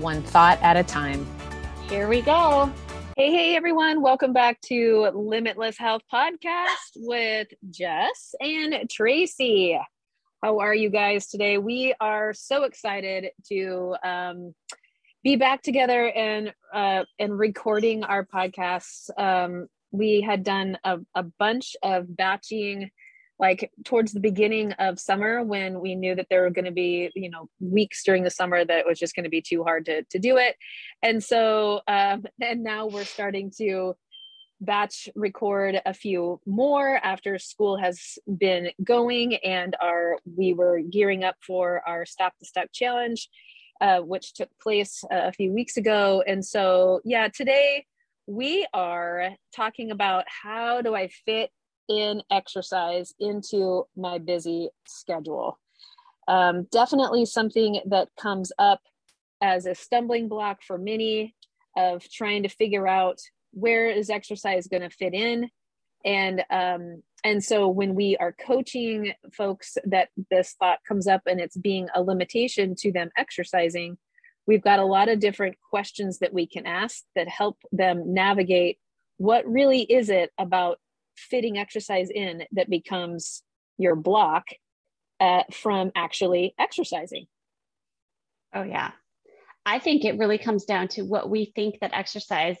one thought at a time. Here we go. Hey, hey, everyone. Welcome back to Limitless Health Podcast with Jess and Tracy. How are you guys today? We are so excited to um, be back together and uh, and recording our podcasts. Um, we had done a, a bunch of batching like towards the beginning of summer when we knew that there were going to be you know weeks during the summer that it was just going to be too hard to, to do it. And so um, and now we're starting to batch record a few more after school has been going and our we were gearing up for our stop the step challenge uh, which took place a few weeks ago. And so yeah today we are talking about how do i fit in exercise into my busy schedule. Um, definitely something that comes up as a stumbling block for many of trying to figure out where is exercise going to fit in and um, and so when we are coaching folks that this thought comes up and it's being a limitation to them exercising we've got a lot of different questions that we can ask that help them navigate what really is it about fitting exercise in that becomes your block uh, from actually exercising. Oh, yeah. I think it really comes down to what we think that exercise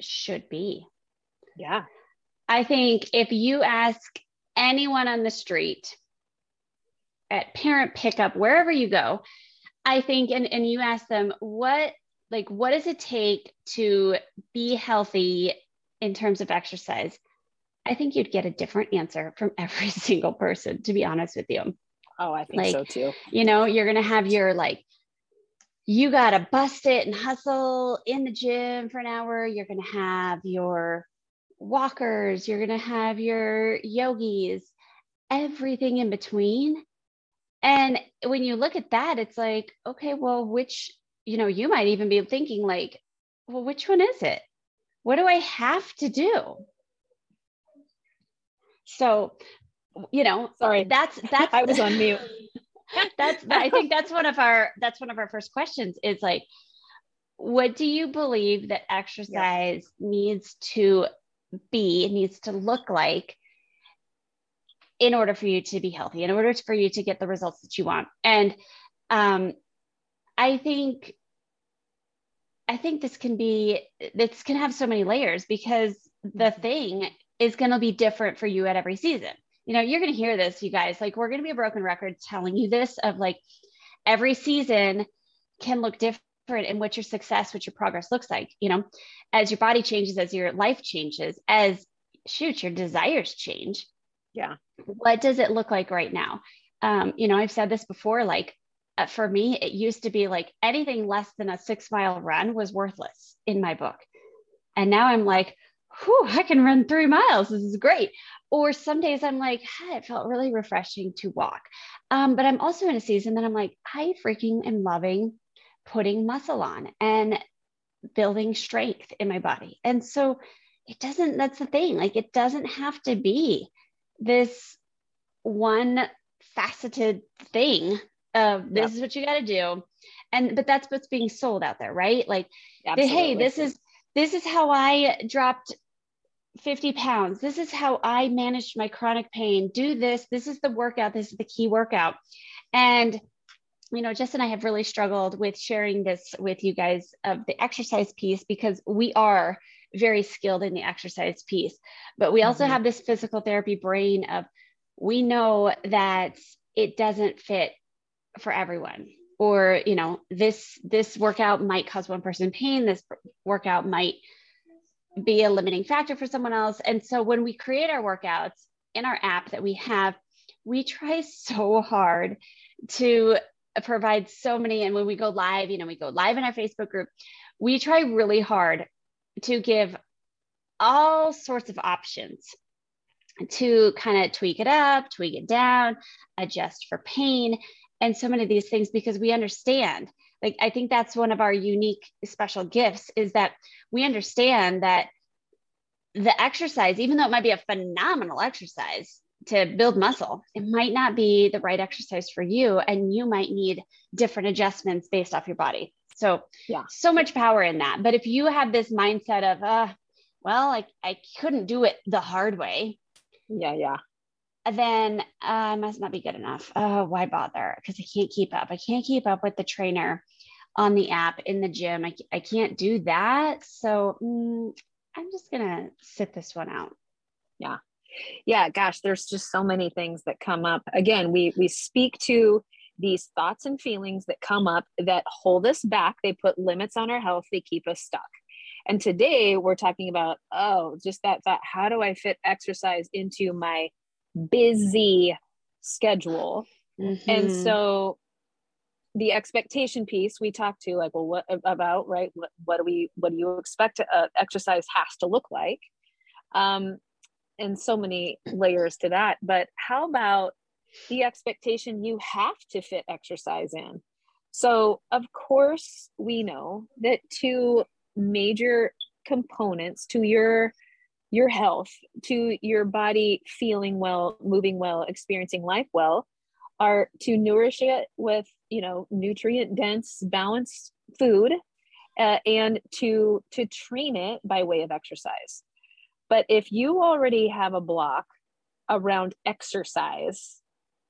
should be. Yeah. I think if you ask anyone on the street, at parent pickup, wherever you go, I think, and, and you ask them, what, like, what does it take to be healthy in terms of exercise? I think you'd get a different answer from every single person, to be honest with you. Oh, I think like, so too. You know, you're going to have your like, you got to bust it and hustle in the gym for an hour. You're going to have your walkers, you're going to have your yogis, everything in between. And when you look at that, it's like, okay, well, which, you know, you might even be thinking, like, well, which one is it? What do I have to do? So, you know, sorry, that's that's I was on mute. that's I think that's one of our that's one of our first questions is like, what do you believe that exercise needs to be, needs to look like in order for you to be healthy, in order for you to get the results that you want? And um, I think I think this can be this can have so many layers because the thing is going to be different for you at every season. You know, you're going to hear this, you guys. Like, we're going to be a broken record telling you this of like every season can look different in what your success, what your progress looks like. You know, as your body changes, as your life changes, as shoot, your desires change. Yeah. What does it look like right now? Um, you know, I've said this before, like, uh, for me, it used to be like anything less than a six mile run was worthless in my book. And now I'm like, whew, I can run three miles. This is great. Or some days I'm like, hey, it felt really refreshing to walk. Um, but I'm also in a season that I'm like, I freaking am loving putting muscle on and building strength in my body. And so it doesn't, that's the thing. Like it doesn't have to be this one faceted thing of this yep. is what you got to do. And, but that's what's being sold out there, right? Like, Absolutely. hey, this is, this is how I dropped 50 pounds. This is how I managed my chronic pain. Do this. This is the workout. This is the key workout. And, you know, Jess and I have really struggled with sharing this with you guys of the exercise piece because we are very skilled in the exercise piece. But we also mm-hmm. have this physical therapy brain of we know that it doesn't fit for everyone or you know this this workout might cause one person pain this workout might be a limiting factor for someone else and so when we create our workouts in our app that we have we try so hard to provide so many and when we go live you know we go live in our facebook group we try really hard to give all sorts of options to kind of tweak it up, tweak it down, adjust for pain, and so many of these things because we understand. Like, I think that's one of our unique special gifts is that we understand that the exercise, even though it might be a phenomenal exercise to build muscle, it might not be the right exercise for you. And you might need different adjustments based off your body. So, yeah, so much power in that. But if you have this mindset of, uh, well, I, I couldn't do it the hard way. Yeah, yeah. Then uh, I must not be good enough. Oh, why bother? Because I can't keep up. I can't keep up with the trainer on the app in the gym. I, I can't do that. So mm, I'm just going to sit this one out. Yeah. Yeah. Gosh, there's just so many things that come up. Again, we, we speak to these thoughts and feelings that come up that hold us back. They put limits on our health. They keep us stuck. And today we're talking about, oh, just that thought how do I fit exercise into my busy schedule? Mm-hmm. And so the expectation piece we talked to like well what about right what, what do we what do you expect uh, exercise has to look like um and so many layers to that but how about the expectation you have to fit exercise in so of course we know that two major components to your your health to your body feeling well moving well experiencing life well are to nourish it with you know nutrient dense balanced food uh, and to to train it by way of exercise. But if you already have a block around exercise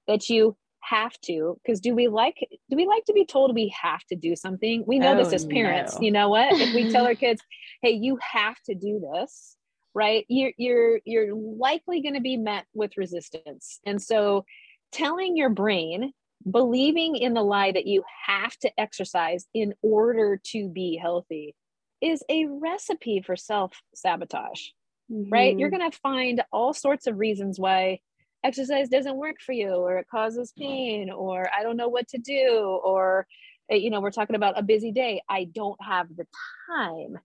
that you have to because do we like do we like to be told we have to do something? We know oh, this as parents. no. you know what? If we tell our kids hey you have to do this right? You're you're you're likely going to be met with resistance. And so telling your brain believing in the lie that you have to exercise in order to be healthy is a recipe for self sabotage mm-hmm. right? You're going to find all sorts of reasons why exercise doesn't work for you or it causes pain or i don't know what to do or eh, you know we're talking about a busy day. I don't have the time.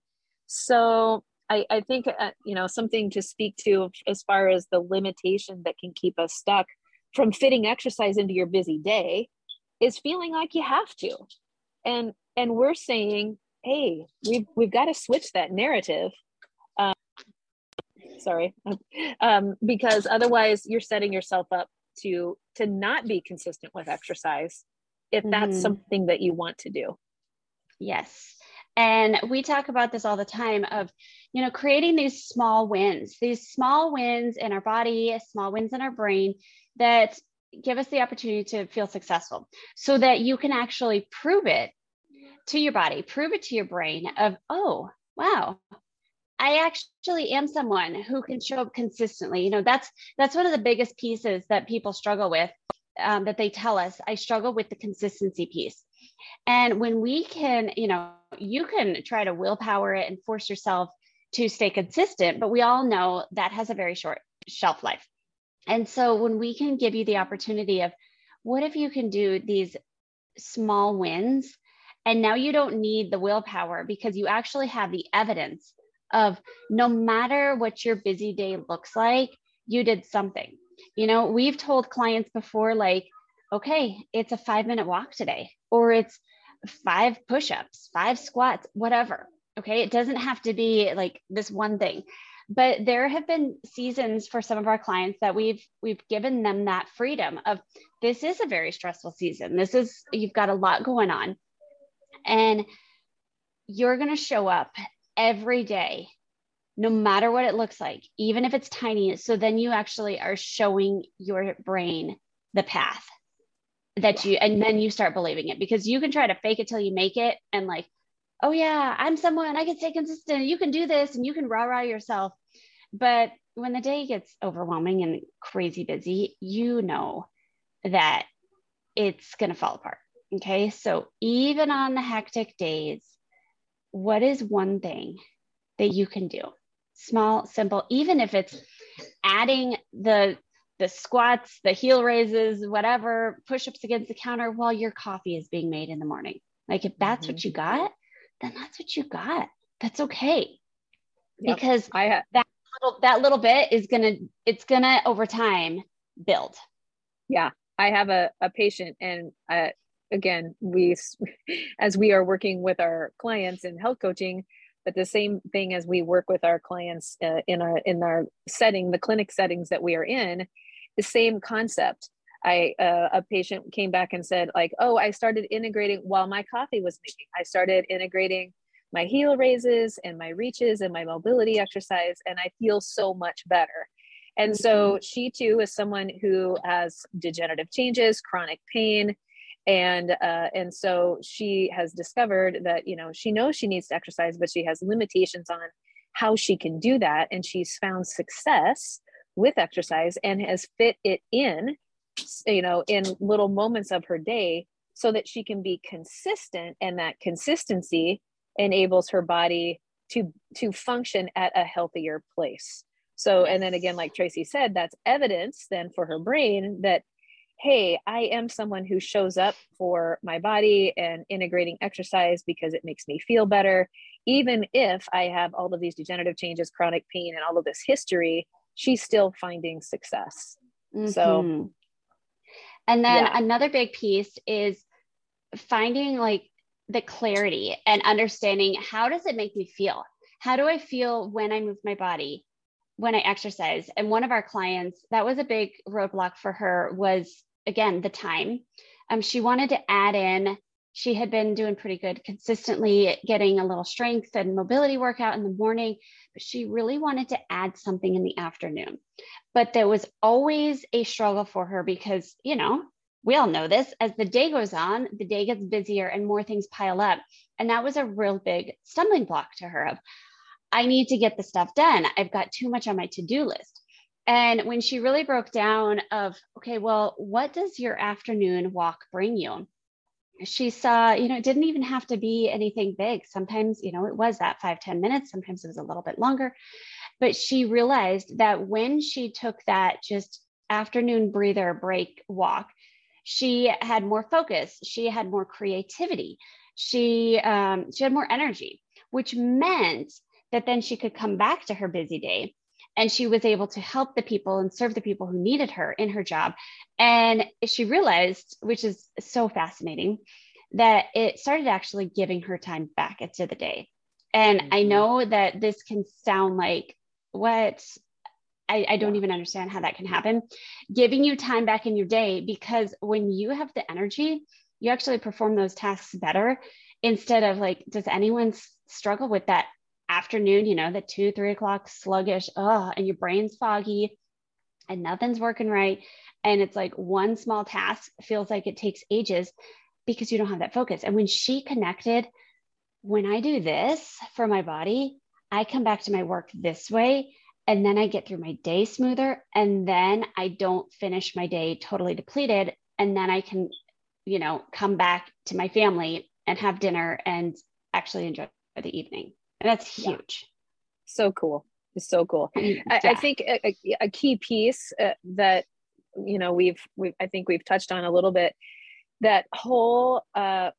So i, I think uh, you know something to speak to as far as the limitation that can keep us stuck from fitting exercise into your busy day is feeling like you have to. And and we're saying hey we've we've got to switch that narrative sorry um, because otherwise you're setting yourself up to to not be consistent with exercise if that's mm-hmm. something that you want to do. Yes and we talk about this all the time of you know creating these small wins these small wins in our body small wins in our brain that give us the opportunity to feel successful so that you can actually prove it to your body prove it to your brain of oh wow I actually am someone who can show up consistently. You know, that's that's one of the biggest pieces that people struggle with. Um, that they tell us, I struggle with the consistency piece. And when we can, you know, you can try to willpower it and force yourself to stay consistent, but we all know that has a very short shelf life. And so when we can give you the opportunity of what if you can do these small wins and now you don't need the willpower because you actually have the evidence of no matter what your busy day looks like, you did something. You know, we've told clients before, like, okay, it's a five minute walk today, or it's five push ups, five squats, whatever. Okay. It doesn't have to be like this one thing. But there have been seasons for some of our clients that we've we've given them that freedom of this is a very stressful season. This is you've got a lot going on. And you're going to show up every day, no matter what it looks like, even if it's tiny. So then you actually are showing your brain the path that you, and then you start believing it because you can try to fake it till you make it and like, oh yeah, I'm someone I can stay consistent. You can do this and you can rah rah yourself. But when the day gets overwhelming and crazy busy, you know that it's going to fall apart. Okay. So even on the hectic days, what is one thing that you can do? Small, simple, even if it's adding the the squats, the heel raises, whatever, push-ups against the counter while your coffee is being made in the morning. Like if that's mm-hmm. what you got, then that's what you got. That's okay. Yep. Because I ha- that little that little bit is gonna it's gonna over time build. Yeah. I have a, a patient and uh, again, we as we are working with our clients in health coaching, but the same thing as we work with our clients uh, in our in our setting, the clinic settings that we are in, the same concept. I uh, a patient came back and said like, "Oh, I started integrating while my coffee was making. I started integrating my heel raises and my reaches and my mobility exercise and I feel so much better." And mm-hmm. so she too is someone who has degenerative changes, chronic pain, and uh, and so she has discovered that you know she knows she needs to exercise, but she has limitations on how she can do that, and she's found success with exercise and has fit it in you know in little moments of her day so that she can be consistent and that consistency enables her body to to function at a healthier place. So and then again like tracy said that's evidence then for her brain that hey i am someone who shows up for my body and integrating exercise because it makes me feel better. Even if i have all of these degenerative changes chronic pain and all of this history she's still finding success mm-hmm. so and then yeah. another big piece is finding like the clarity and understanding how does it make me feel? How do I feel when I move my body, when I exercise? And one of our clients, that was a big roadblock for her was again the time. Um, she wanted to add in she had been doing pretty good consistently getting a little strength and mobility workout in the morning but she really wanted to add something in the afternoon. But there was always a struggle for her because you know we all know this as the day goes on the day gets busier and more things pile up. And that was a real big stumbling block to her of i need to get the stuff done. I've got too much on my to-do list. And when she really broke down of okay well what does your afternoon walk bring you she saw, you know, it didn't even have to be anything big. Sometimes, you know, it was that five ten minutes, sometimes it was a little bit longer. But she realized that when she took that just afternoon breather break walk, she had more focus, she had more creativity, she um, she had more energy, which meant that then she could come back to her busy day and she was able to help the people and serve the people who needed her in her job. And she realized which is so fascinating that it started actually giving her time back into the day. And mm-hmm. i know that this can sound like what I, I, don't even understand how that can happen. Giving you time back in your day because when you have the energy you actually perform those tasks better instead of like does anyone struggle with that afternoon, you know, the two, three o'clock sluggish, oh, and your brain's foggy and nothing's working right. And it's like one small task feels like it takes ages because you don't have that focus. And when she connected, when I do this for my body, I come back to my work this way. And then I get through my day smoother. And then I don't finish my day totally depleted. And then I can, you know, come back to my family and have dinner and actually enjoy the evening. And that's huge. Yeah. So cool. It's so cool. Yeah. I, I, think a, a key piece uh, that, you know, we've, we've, I think we've touched on a little bit that whole, uh,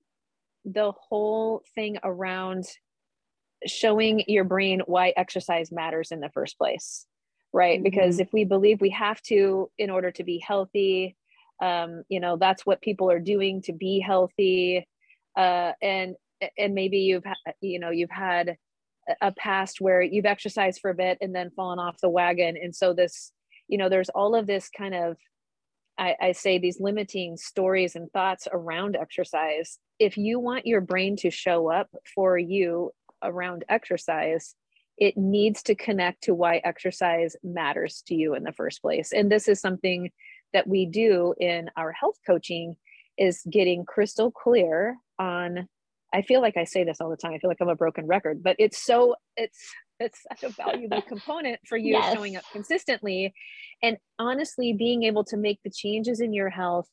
the whole thing around showing your brain why exercise matters in the first place right mm-hmm. because if we believe we have to in order to be healthy um, you know that's what people are doing to be healthy uh, and and maybe you've you know you've had a past where you've exercised for a bit and then fallen off the wagon. And so this you know there's all of this kind of I, I, say these limiting stories and thoughts around exercise. If you want your brain to show up for you around exercise it needs to connect to why exercise matters to you in the first place. And this is something that we do in our health coaching is getting crystal clear on I feel like I say this all the time. I feel like I'm a broken record, but it's so it's it's such a valuable component for you yes. showing up consistently and honestly being able to make the changes in your health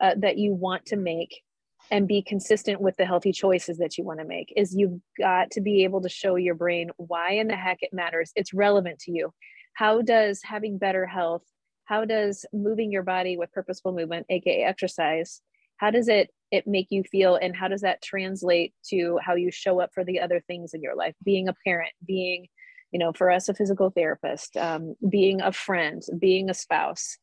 uh, that you want to make and be consistent with the healthy choices that you want to make is you've got to be able to show your brain why in the heck it matters it's relevant to you how does having better health how does moving your body with purposeful movement aka exercise how does it it make you feel and how does that translate to how you show up for the other things in your life? Being a parent being you know for us a physical therapist um, being a friend being a spouse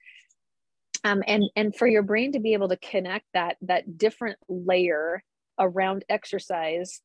um, and and for your brain to be able to connect that that different layer around exercise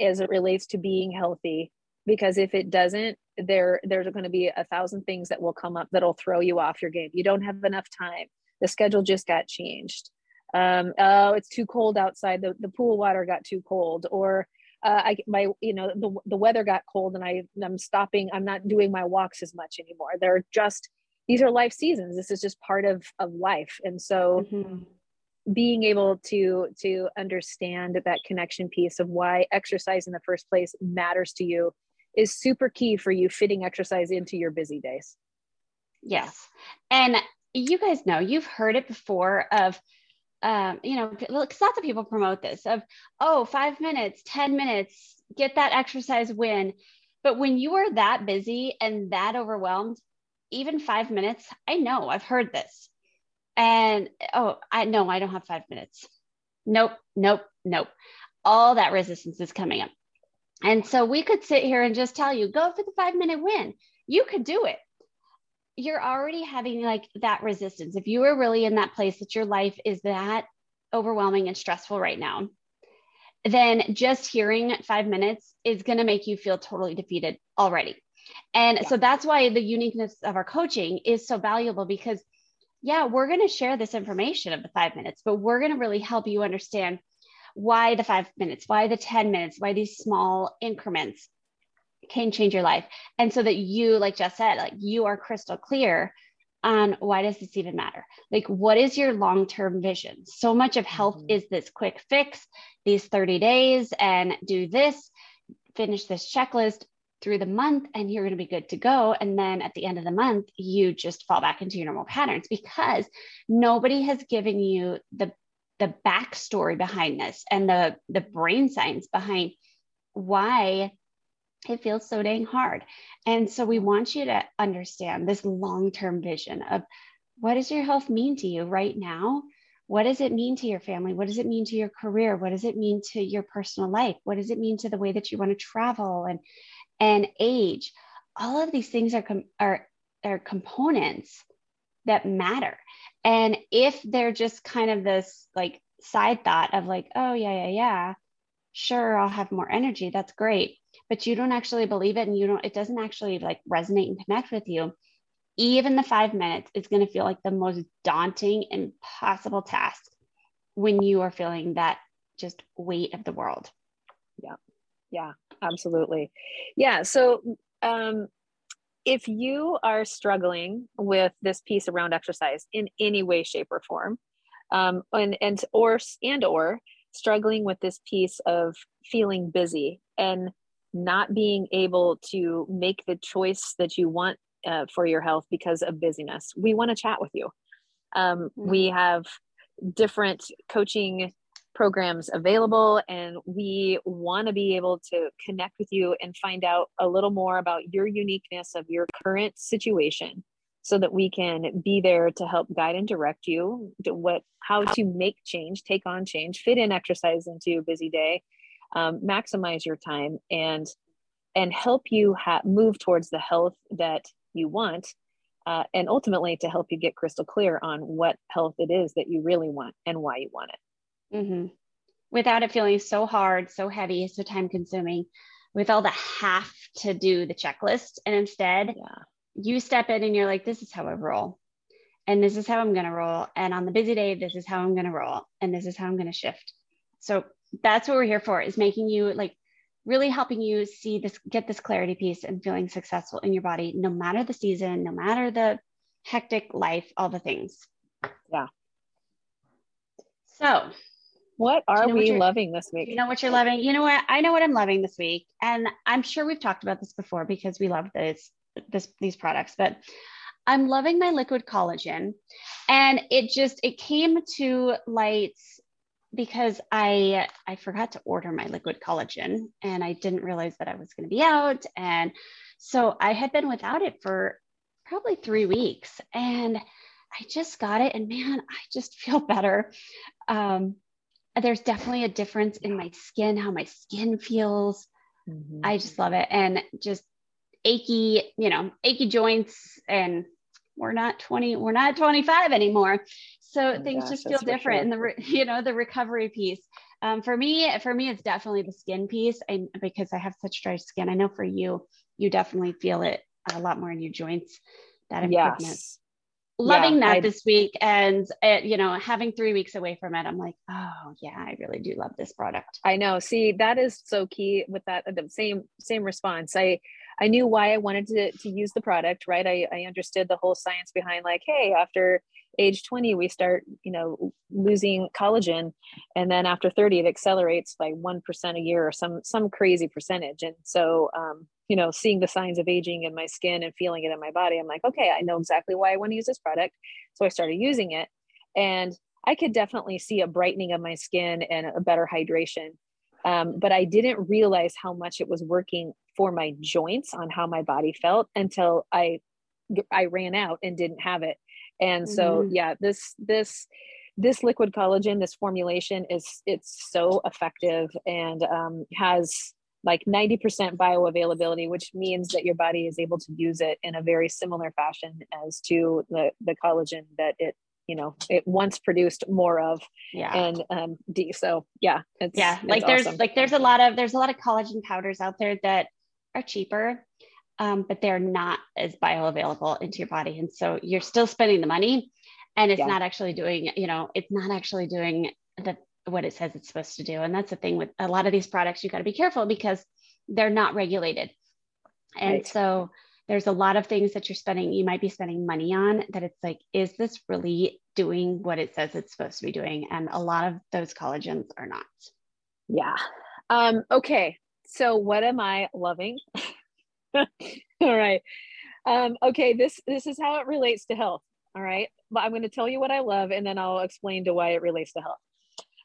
as it relates to being healthy because if it doesn't there there's going to be a thousand things that will come up that'll throw you off your game. You don't have enough time. The schedule just got changed um, oh it's too cold outside the, the pool water got too cold or uh, I my you know the the weather got cold and I I'm stopping I'm not doing my walks as much anymore. They're just these are life seasons. This is just part of of life, and so mm-hmm. being able to to understand that connection piece of why exercise in the first place matters to you is super key for you fitting exercise into your busy days. Yes, and you guys know you've heard it before of um, you know, because lots of people promote this of, oh, five minutes, 10 minutes, get that exercise win. But when you are that busy and that overwhelmed, even five minutes, I know I've heard this. And oh, I know I don't have five minutes. Nope, nope, nope. All that resistance is coming up. And so we could sit here and just tell you, go for the five minute win. You could do it you're already having like that resistance. If you are really in that place that your life is that overwhelming and stressful right now, then just hearing five minutes is going to make you feel totally defeated already. And yeah. so that's why the uniqueness of our coaching is so valuable because, yeah, we're going to share this information of the five minutes, but we're going to really help you understand why the five minutes, why the 10 minutes, why these small increments can change your life. And so that you, like Jess said, like you are crystal clear on why does this even matter? Like, what is your long term vision? So much of health mm-hmm. is this quick fix, these 30 days, and do this, finish this checklist through the month, and you're going to be good to go. And then at the end of the month, you just fall back into your normal patterns because nobody has given you the the backstory behind this and the the brain science behind why it feels so dang hard. And so we want you to understand this long term vision of what does your health mean to you right now? What does it mean to your family? What does it mean to your career? What does it mean to your personal life? What does it mean to the way that you want to travel and and age? All of these things are com- are are components that matter. And if they're just kind of this like side thought of like, oh yeah, yeah, yeah, sure, I'll have more energy. That's great but you don't actually believe it and you don't it doesn't actually like resonate and connect with you even the five minutes is going to feel like the most daunting impossible task when you are feeling that just weight of the world. Yeah. Yeah absolutely. Yeah so um if you are struggling with this piece around exercise in any way shape or form um, and and or and or struggling with this piece of feeling busy and not being able to make the choice that you want uh, for your health because of busyness, we want to chat with you. Um, mm-hmm. We have different coaching programs available, and we want to be able to connect with you and find out a little more about your uniqueness of your current situation so that we can be there to help guide and direct you to what how to make change take on change fit in exercise into a busy day um, maximize your time and and help you ha- move towards the health that you want uh, and ultimately to help you get crystal clear on what health it is that you really want and why you want it mm-hmm. without it feeling so hard so heavy so time consuming with all the have to do the checklist and instead yeah. you step in and you're like this is how i roll and this is how i'm going to roll and on the busy day this is how i'm going to roll and this is how i'm going to shift so that's what we're here for is making you like really helping you see this get this clarity piece and feeling successful in your body no matter the season no matter the hectic life all the things. Yeah. So what are you know we what loving this week you know what you're loving? You know what? I know what i'm loving this week and i'm sure we've talked about this before because we love this this these products but i'm loving my liquid collagen and it just it came to light because I I forgot to order my liquid collagen and I didn't realize that I was going to be out and so I had been without it for probably 3 weeks and I just got it and man, I just feel better. Um, there's definitely a difference in my skin, how my skin feels. Mm-hmm. I just love it. And just achy, you know, achy joints and we're not 20, we're not 25 anymore. So oh things gosh, just feel different. Sure. And the, you know, the recovery piece. Um, for me, for me, it's definitely the skin piece. And because I have such dry skin, I know for you, you definitely feel it a lot more in your joints. That improvement. Yes loving yeah, that I, this week and it, you know having three weeks away from it i'm like oh yeah i really do love this product i know see that is so key with that the same same response i i knew why i wanted to, to use the product right? I, I understood the whole science behind like hey after age 20 we start you know losing collagen and then after 30 it accelerates by 1% a year or some some crazy percentage. And so um, you know seeing the signs of aging in my skin and feeling it in my body i'm like okay i know exactly why i want to use this product. So i started using it. And i could definitely see a brightening of my skin and a better hydration um, but i didn't realize how much it was working for my joints on how my body felt until i i ran out and didn't have it and so mm-hmm. yeah this this this liquid collagen this formulation is it's so effective and um, has like 90% bioavailability which means that your body is able to use it in a very similar fashion as to the the collagen that it you know it once produced more of yeah and um d so yeah it's yeah like it's there's awesome. like there's a lot of there's a lot of collagen powders out there that are cheaper um, but they're not as bioavailable into your body. And so you're still spending the money and it's yeah. not actually doing, you know, it's not actually doing the what it says it's supposed to do. And that's the thing with a lot of these products, you got to be careful because they're not regulated. And right. so there's a lot of things that you're spending, you might be spending money on that it's like, is this really doing what it says it's supposed to be doing? And a lot of those collagens are not. Yeah. Um, okay. So what am I loving? all right. Um, okay, this this is how it relates to health. All right. But I'm going to tell you what I love and then I'll explain to why it relates to health.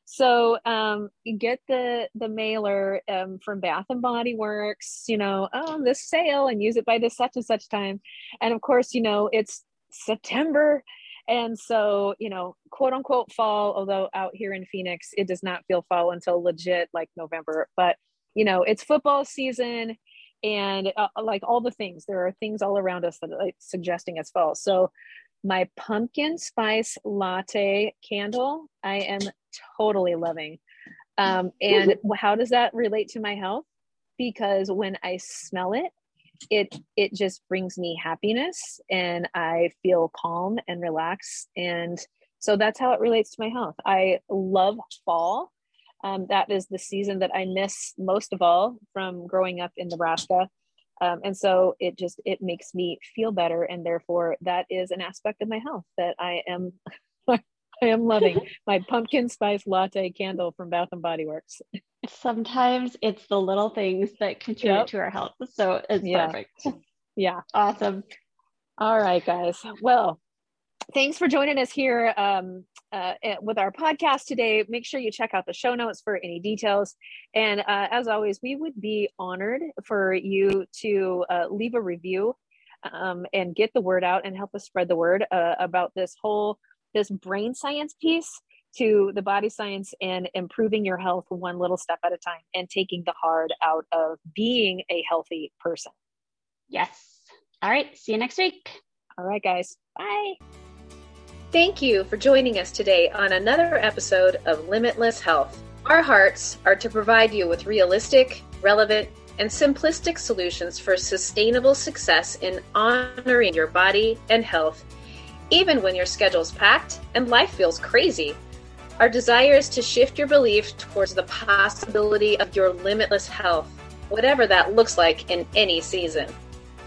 So um, you get the the mailer um, from Bath and Body Works, you know, oh, this sale and use it by this such and such time. And of course, you know, it's September. And so, you know, quote unquote fall, although out here in Phoenix, it does not feel fall until legit like November. But, you know, it's football season and uh, like all the things there are things all around us that are like suggesting it's fall so my pumpkin spice latte candle i am totally loving. Um, and how does that relate to my health? Because when i smell it it it just brings me happiness and i feel calm and relaxed. And so that's how it relates to my health. I love fall. Um, that is the season that I miss most of all from growing up in Nebraska. Um, and so it just it makes me feel better, and therefore that is an aspect of my health that I am I am loving. my pumpkin spice latte candle from Bath and Body Works. Sometimes it's the little things that contribute yep. to our health, so it's yeah. perfect. Yeah, awesome. All right, guys. Well, thanks for joining us here um, uh, eh, with our podcast today. Make sure you check out the show notes for any details. And uh, as always, we would be honored for you to uh, leave a review um, and get the word out and help us spread the word uh, about this whole this brain science piece to the body science and improving your health one little step at a time and taking the hard out of being a healthy person. Yes. All right. See you next week. All right, guys. Bye. Thank you for joining us today on another episode of Limitless Health. Our hearts are to provide you with realistic, relevant, and simplistic solutions for sustainable success in honoring your body and health, even when your schedule's packed and life feels crazy. Our desire is to shift your belief towards the possibility of your limitless health, whatever that looks like in any season.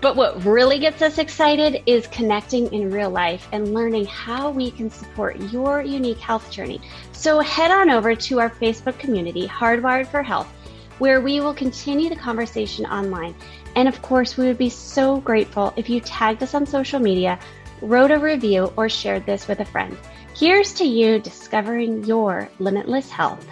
But what really gets us excited is connecting in real life and learning how we can support your unique health journey. So head on over to our Facebook community, Hardwired for Health, where we will continue the conversation online. And of course, we would be so grateful if you tagged us on social media, wrote a review, or shared this with a friend. Here's to you discovering your limitless health.